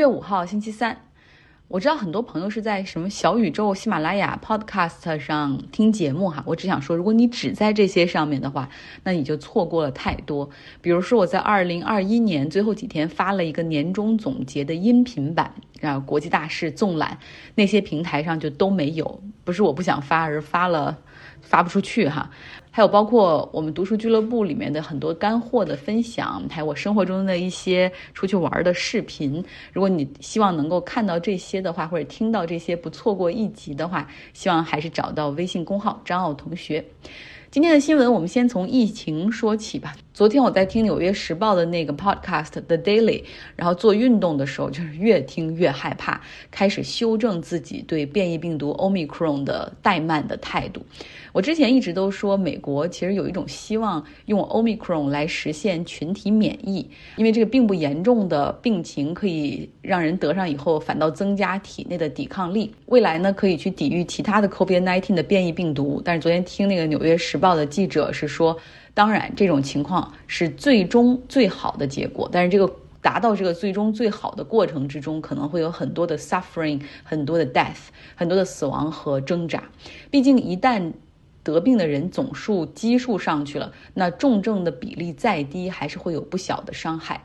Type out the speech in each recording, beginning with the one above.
月五号星期三，我知道很多朋友是在什么小宇宙、喜马拉雅、Podcast 上听节目哈。我只想说，如果你只在这些上面的话，那你就错过了太多。比如说，我在二零二一年最后几天发了一个年终总结的音频版，然后国际大事纵览那些平台上就都没有，不是我不想发，而发了发不出去哈。还有包括我们读书俱乐部里面的很多干货的分享，还有我生活中的一些出去玩的视频。如果你希望能够看到这些的话，或者听到这些不错过一集的话，希望还是找到微信公号张奥同学。今天的新闻，我们先从疫情说起吧。昨天我在听《纽约时报》的那个 podcast The Daily，然后做运动的时候，就是越听越害怕，开始修正自己对变异病毒 Omicron 的怠慢的态度。我之前一直都说，美国其实有一种希望用 Omicron 来实现群体免疫，因为这个并不严重的病情可以让人得上以后反倒增加体内的抵抗力，未来呢可以去抵御其他的 COVID-19 的变异病毒。但是昨天听那个《纽约时报》的记者是说，当然这种情况是最终最好的结果，但是这个达到这个最终最好的过程之中，可能会有很多的 suffering，很多的 death，很多的死亡和挣扎。毕竟一旦得病的人总数基数上去了，那重症的比例再低，还是会有不小的伤害。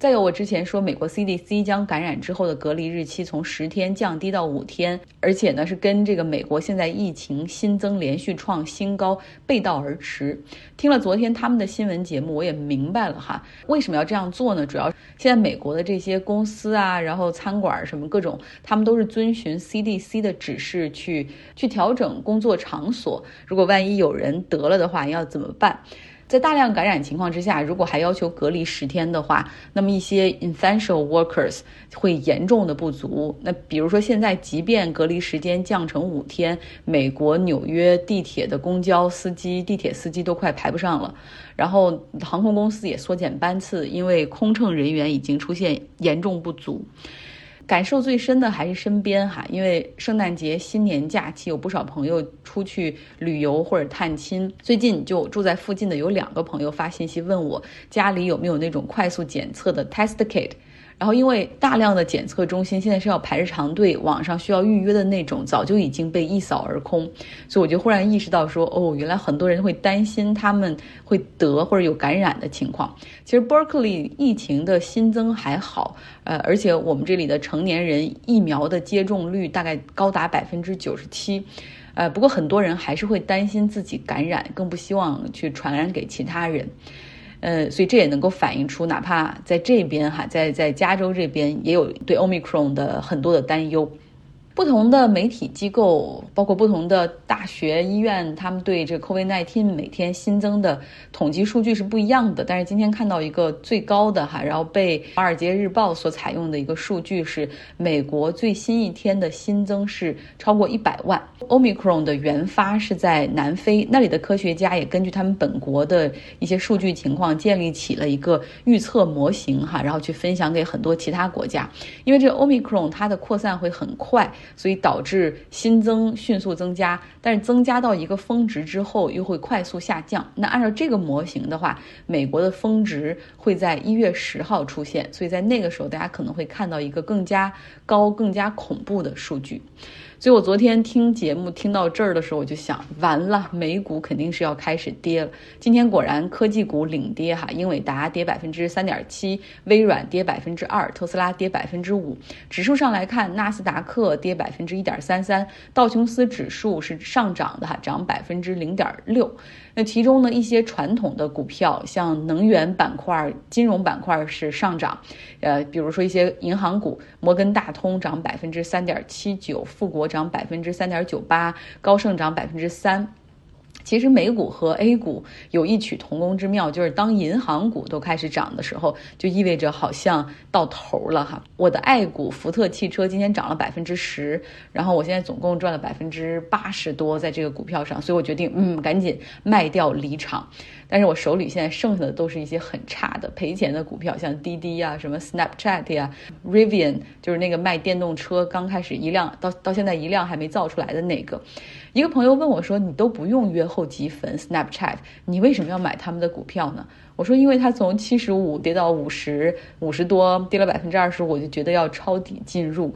再有，我之前说美国 CDC 将感染之后的隔离日期从十天降低到五天，而且呢是跟这个美国现在疫情新增连续创新高背道而驰。听了昨天他们的新闻节目，我也明白了哈，为什么要这样做呢？主要现在美国的这些公司啊，然后餐馆什么各种，他们都是遵循 CDC 的指示去去调整工作场所。如果万一有人得了的话，要怎么办？在大量感染情况之下，如果还要求隔离十天的话，那么一些 essential workers 会严重的不足。那比如说现在，即便隔离时间降成五天，美国纽约地铁的公交司机、地铁司机都快排不上了，然后航空公司也缩减班次，因为空乘人员已经出现严重不足。感受最深的还是身边哈，因为圣诞节、新年假期有不少朋友出去旅游或者探亲。最近就住在附近的有两个朋友发信息问我，家里有没有那种快速检测的 test kit。然后，因为大量的检测中心现在是要排着长队，网上需要预约的那种，早就已经被一扫而空。所以我就忽然意识到，说哦，原来很多人会担心他们会得或者有感染的情况。其实 Berkeley 疫情的新增还好，呃，而且我们这里的成年人疫苗的接种率大概高达百分之九十七，呃，不过很多人还是会担心自己感染，更不希望去传染给其他人。嗯，所以这也能够反映出，哪怕在这边哈，在在加州这边也有对 Omicron 的很多的担忧。不同的媒体机构，包括不同的大学、医院，他们对这 COVID-19 每天新增的统计数据是不一样的。但是今天看到一个最高的哈，然后被《华尔街日报》所采用的一个数据是，美国最新一天的新增是超过一百万。Omicron 的原发是在南非，那里的科学家也根据他们本国的一些数据情况，建立起了一个预测模型哈，然后去分享给很多其他国家。因为这个 Omicron 它的扩散会很快。所以导致新增迅速增加，但是增加到一个峰值之后又会快速下降。那按照这个模型的话，美国的峰值会在一月十号出现，所以在那个时候大家可能会看到一个更加高、更加恐怖的数据。所以我昨天听节目听到这儿的时候，我就想，完了，美股肯定是要开始跌了。今天果然科技股领跌哈，英伟达跌百分之三点七，微软跌百分之二，特斯拉跌百分之五。指数上来看，纳斯达克跌百分之一点三三，道琼斯指数是上涨的哈，涨百分之零点六。那其中呢，一些传统的股票，像能源板块、金融板块是上涨，呃，比如说一些银行股，摩根大通涨百分之三点七九，富国涨百分之三点九八，高盛涨百分之三。其实美股和 A 股有异曲同工之妙，就是当银行股都开始涨的时候，就意味着好像到头了哈。我的爱股福特汽车今天涨了百分之十，然后我现在总共赚了百分之八十多在这个股票上，所以我决定嗯赶紧卖掉离场。但是我手里现在剩下的都是一些很差的赔钱的股票，像滴滴呀、什么 Snapchat 呀、Rivian，就是那个卖电动车刚开始一辆到到现在一辆还没造出来的那个。一个朋友问我说：“你都不用约后集粉 Snapchat，你为什么要买他们的股票呢？我说，因为它从七十五跌到五十五十多，跌了百分之二十，我就觉得要抄底进入。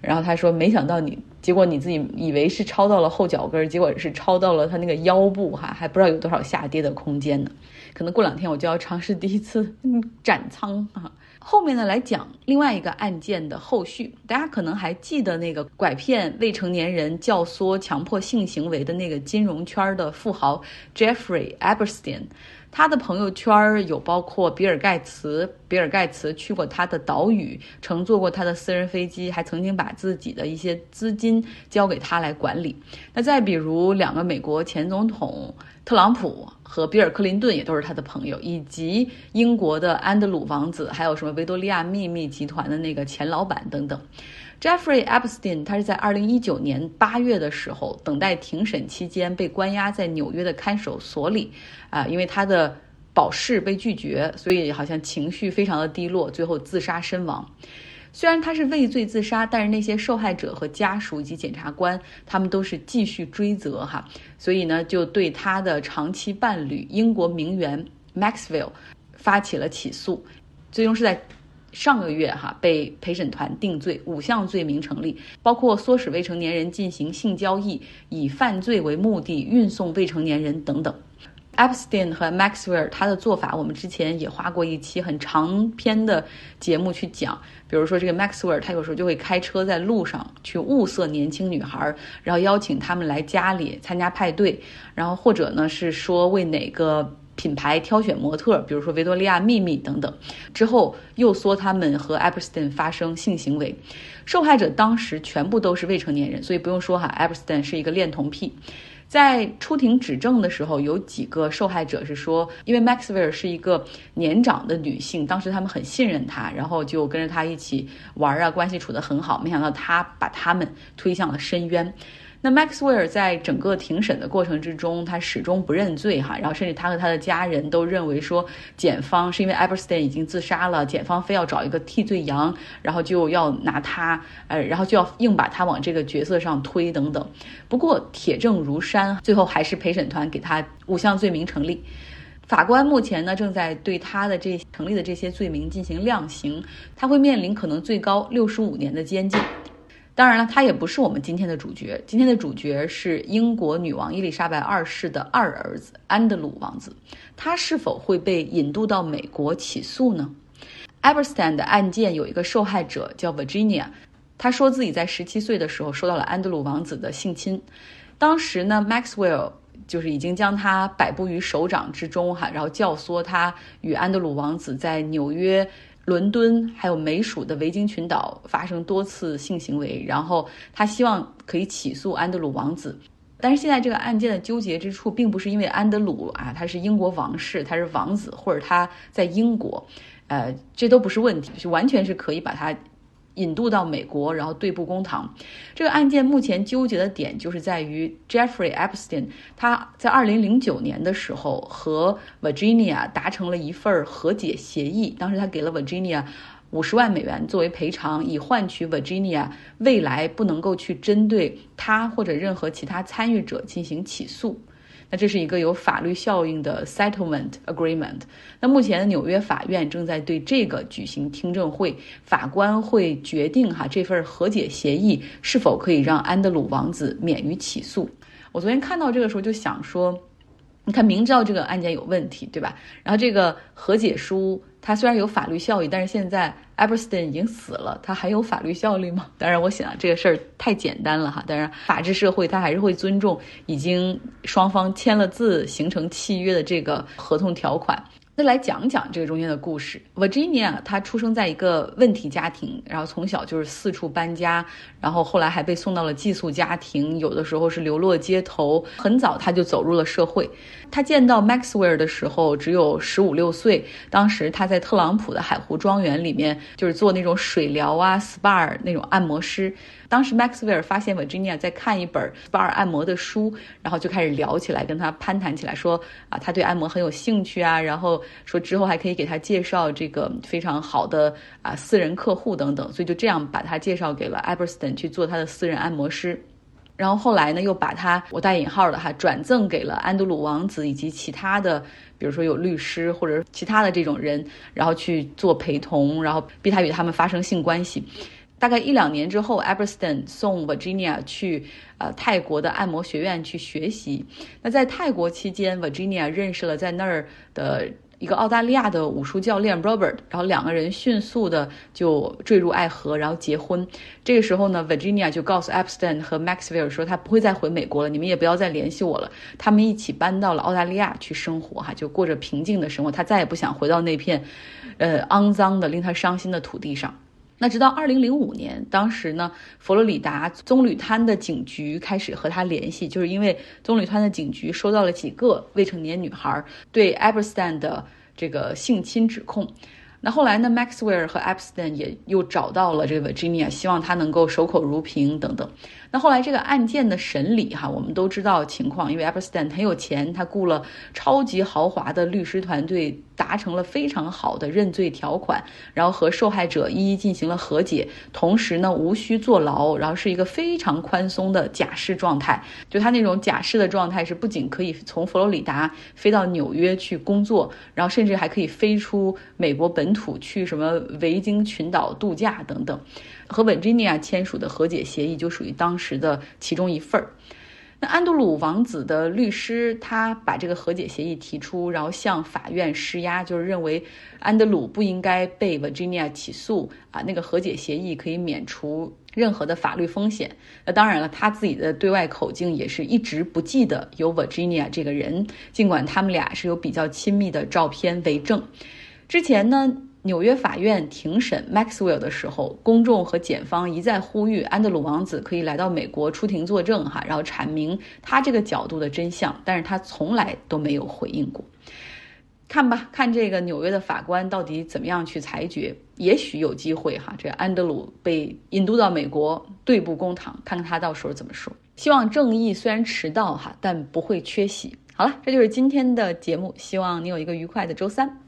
然后他说，没想到你，结果你自己以为是抄到了后脚跟，结果是抄到了他那个腰部哈，还不知道有多少下跌的空间呢。可能过两天我就要尝试第一次 斩仓啊。后面呢来讲另外一个案件的后续，大家可能还记得那个拐骗未成年人教唆强迫性行为的那个金融圈的富豪 Jeffrey Epstein。他的朋友圈有包括比尔盖茨，比尔盖茨去过他的岛屿，乘坐过他的私人飞机，还曾经把自己的一些资金交给他来管理。那再比如两个美国前总统特朗普和比尔克林顿也都是他的朋友，以及英国的安德鲁王子，还有什么维多利亚秘密集团的那个前老板等等。Jeffrey Epstein，他是在二零一九年八月的时候，等待庭审期间被关押在纽约的看守所里，啊，因为他的保释被拒绝，所以好像情绪非常的低落，最后自杀身亡。虽然他是畏罪自杀，但是那些受害者和家属以及检察官，他们都是继续追责哈，所以呢，就对他的长期伴侣英国名媛 Maxwell 发起了起诉，最终是在。上个月哈被陪审团定罪，五项罪名成立，包括唆使未成年人进行性交易、以犯罪为目的运送未成年人等等。Epstein 和 Maxwell 他的做法，我们之前也花过一期很长篇的节目去讲。比如说这个 Maxwell，他有时候就会开车在路上去物色年轻女孩，然后邀请他们来家里参加派对，然后或者呢是说为哪个。品牌挑选模特，比如说维多利亚秘密等等，之后又说他们和 Epstein 发生性行为，受害者当时全部都是未成年人，所以不用说哈，Epstein 是一个恋童癖。在出庭指证的时候，有几个受害者是说，因为 Maxwell 是一个年长的女性，当时他们很信任她，然后就跟着她一起玩啊，关系处得很好，没想到她把他们推向了深渊。那 Maxwell 在整个庭审的过程之中，他始终不认罪哈，然后甚至他和他的家人都认为说，检方是因为 Epstein 已经自杀了，检方非要找一个替罪羊，然后就要拿他，呃，然后就要硬把他往这个角色上推等等。不过铁证如山，最后还是陪审团给他五项罪名成立。法官目前呢正在对他的这成立的这些罪名进行量刑，他会面临可能最高六十五年的监禁。当然了，他也不是我们今天的主角。今天的主角是英国女王伊丽莎白二世的二儿子安德鲁王子，他是否会被引渡到美国起诉呢 e v e r s t a n 的案件有一个受害者叫 Virginia，她说自己在十七岁的时候受到了安德鲁王子的性侵，当时呢，Maxwell 就是已经将他摆布于手掌之中哈，然后教唆他与安德鲁王子在纽约。伦敦还有美属的维京群岛发生多次性行为，然后他希望可以起诉安德鲁王子，但是现在这个案件的纠结之处并不是因为安德鲁啊，他是英国王室，他是王子，或者他在英国，呃，这都不是问题，是完全是可以把他。引渡到美国，然后对簿公堂。这个案件目前纠结的点就是在于 Jeffrey Epstein，他在二零零九年的时候和 Virginia 达成了一份和解协议，当时他给了 Virginia 五十万美元作为赔偿，以换取 Virginia 未来不能够去针对他或者任何其他参与者进行起诉。那这是一个有法律效应的 settlement agreement。那目前纽约法院正在对这个举行听证会，法官会决定哈这份和解协议是否可以让安德鲁王子免于起诉。我昨天看到这个时候就想说，你看明知道这个案件有问题，对吧？然后这个和解书。它虽然有法律效益，但是现在 Epstein 已经死了，它还有法律效力吗？当然，我想这个事儿太简单了哈。当然，法治社会它还是会尊重已经双方签了字、形成契约的这个合同条款。那来讲讲这个中间的故事。Virginia 她出生在一个问题家庭，然后从小就是四处搬家，然后后来还被送到了寄宿家庭，有的时候是流落街头。很早她就走入了社会。她见到 Maxwell 的时候只有十五六岁，当时她在特朗普的海湖庄园里面就是做那种水疗啊、SPA 那种按摩师。当时 Maxwell 发现 Virginia 在看一本 SPA 按摩的书，然后就开始聊起来，跟他攀谈起来，说啊，他对按摩很有兴趣啊，然后说之后还可以给他介绍这个非常好的啊私人客户等等，所以就这样把他介绍给了 Epstein 去做他的私人按摩师。然后后来呢，又把他我带引号的哈转赠给了安德鲁王子以及其他的，比如说有律师或者其他的这种人，然后去做陪同，然后逼他与他们发生性关系。大概一两年之后 a b e r s t o n 送 Virginia 去呃泰国的按摩学院去学习。那在泰国期间，Virginia 认识了在那儿的。一个澳大利亚的武术教练 Robert，然后两个人迅速的就坠入爱河，然后结婚。这个时候呢，Virginia 就告诉 Epstein 和 Maxwell 说，他不会再回美国了，你们也不要再联系我了。他们一起搬到了澳大利亚去生活，哈，就过着平静的生活。他再也不想回到那片，呃，肮脏的、令他伤心的土地上。那直到二零零五年，当时呢，佛罗里达棕榈滩的警局开始和他联系，就是因为棕榈滩的警局收到了几个未成年女孩对 Eberstein 的这个性侵指控。那后来呢，Maxwell 和 Epstein 也又找到了这个 Virginia，希望他能够守口如瓶等等。那后来这个案件的审理，哈，我们都知道情况，因为 Epstein 很有钱，他雇了超级豪华的律师团队，达成了非常好的认罪条款，然后和受害者一一进行了和解，同时呢，无需坐牢，然后是一个非常宽松的假释状态。就他那种假释的状态是，不仅可以从佛罗里达飞到纽约去工作，然后甚至还可以飞出美国本土去什么维京群岛度假等等。和 Virginia 签署的和解协议就属于当时的其中一份儿。那安德鲁王子的律师他把这个和解协议提出，然后向法院施压，就是认为安德鲁不应该被 Virginia 起诉啊，那个和解协议可以免除任何的法律风险。那当然了，他自己的对外口径也是一直不记得有 Virginia 这个人，尽管他们俩是有比较亲密的照片为证。之前呢。纽约法院庭审 Maxwell 的时候，公众和检方一再呼吁安德鲁王子可以来到美国出庭作证，哈，然后阐明他这个角度的真相，但是他从来都没有回应过。看吧，看这个纽约的法官到底怎么样去裁决，也许有机会哈，这安德鲁被引渡到美国对簿公堂，看看他到时候怎么说。希望正义虽然迟到哈，但不会缺席。好了，这就是今天的节目，希望你有一个愉快的周三。